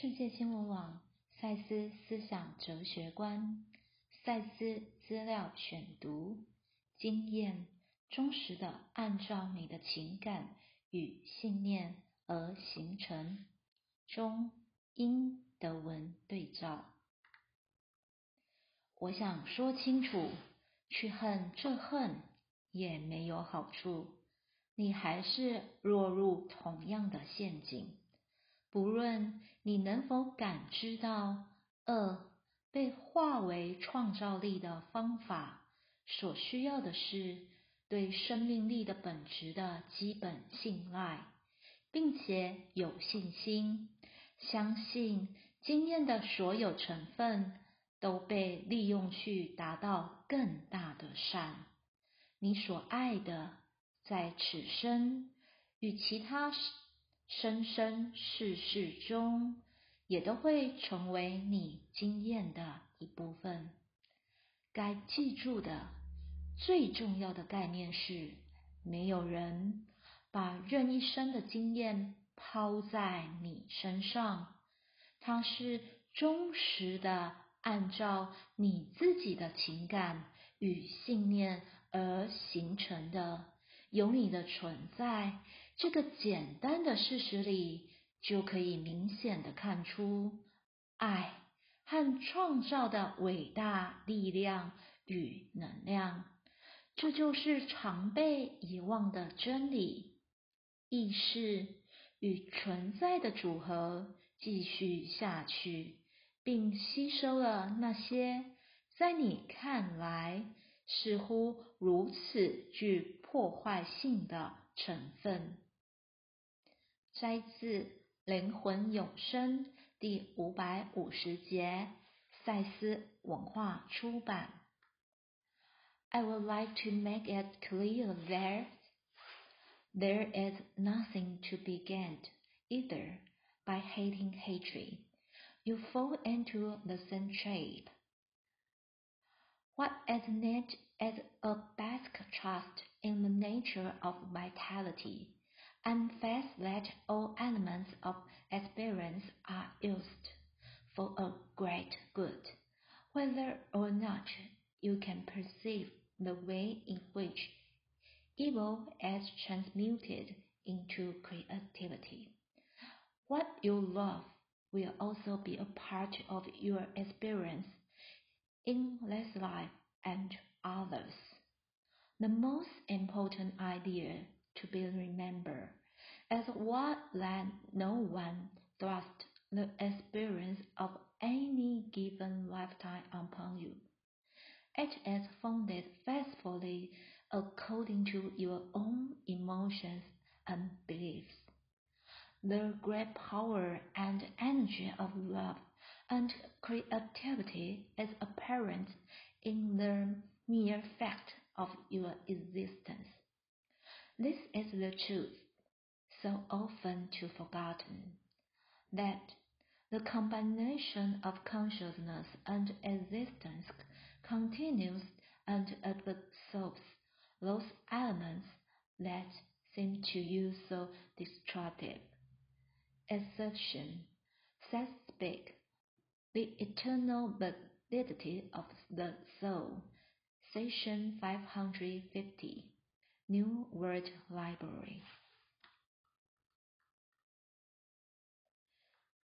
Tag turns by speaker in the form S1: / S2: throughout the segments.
S1: 世界新闻网赛斯思想哲学观赛斯资料选读经验忠实的按照你的情感与信念而形成中英德文对照。我想说清楚，去恨这恨也没有好处，你还是落入同样的陷阱。不论你能否感知到恶被化为创造力的方法，所需要的是对生命力的本质的基本信赖，并且有信心，相信经验的所有成分都被利用去达到更大的善。你所爱的，在此生与其他。生生世世中，也都会成为你经验的一部分。该记住的最重要的概念是：没有人把任一生的经验抛在你身上，它是忠实的按照你自己的情感与信念而形成的。有你的存在。这个简单的事实里，就可以明显的看出爱和创造的伟大力量与能量。这就是常被遗忘的真理：意识与存在的组合继续下去，并吸收了那些在你看来似乎如此具破坏性的成分。摘自《灵魂永生》第五百五十节，赛斯文化出版。I would like to make it clear that there is nothing to be gained either by hating hatred. You fall into the same trap. What is needed is a basic trust in the nature of vitality and faith that all elements of experience are used for a great good, whether or not you can perceive the way in which evil is transmuted into creativity. What you love will also be a part of your experience in this life and others. The most important idea to be remembered as what that no one thrust the experience of any given lifetime upon you. It is founded faithfully according to your own emotions and beliefs. The great power and energy of love and creativity is apparent in the mere fact of your existence. This is the truth, so often too forgotten, that the combination of consciousness and existence continues and absorbs those elements that seem to you so destructive. Assertion, Seth Speaks, the eternal validity of the soul. Section 550. New World Library.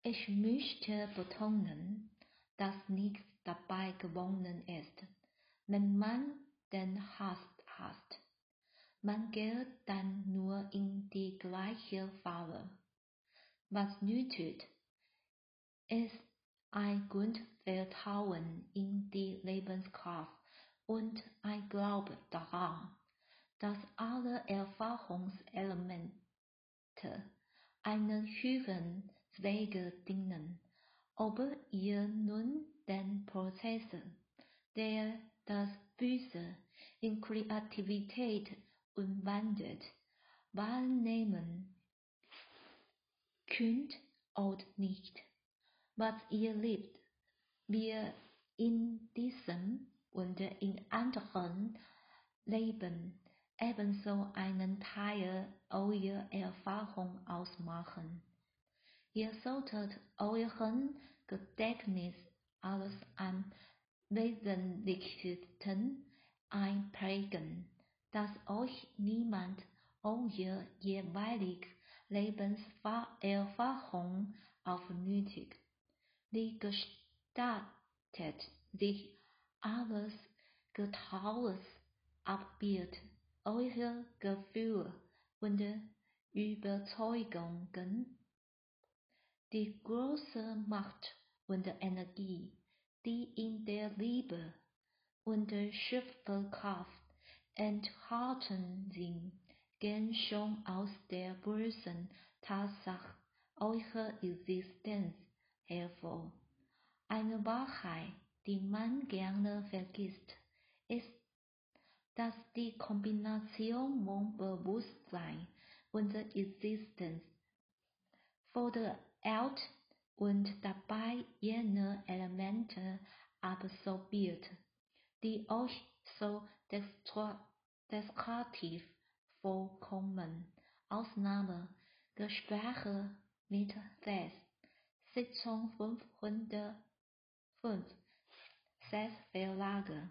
S1: Ich möchte betonen, dass nichts dabei gewonnen ist, wenn man den Hass hasst. Man geht dann nur in die gleiche Falle. Was nötigt, ist ein Grundvertrauen in die Lebenskraft und ein Glaube daran, dass alle Erfahrungselemente einer höheren Zweige dienen, ob ihr nun den Prozess, der das Böse in Kreativität umwandelt, wahrnehmen könnt oder nicht. Was ihr liebt, wir in diesem und in anderen Leben ebenso einen Teil eurer Erfahrung ausmachen. Ihr solltet euren Gedächtnis alles an Wesentlichsten einprägen, dass euch niemand eure jeweilige Lebenserfahrung aufnötigt. Wie gestaltet sich alles getraues Abbild eurer Gefühle und Überzeugungen? Die große Macht und Energie, die in der Liebe und Schöpferkraft enthalten sind, gehen schon aus der bloßen Tatsache eurer Existenz hervor. Eine Wahrheit, die man gerne vergisst, ist, dass die Kombination von Bewusstsein und Existenz fordert und dabei jene Elemente absorbiert, die euch so destruktiv vorkommen. Ausnahme Gespräche mit Fest. Sitzung 505 Selbstverlage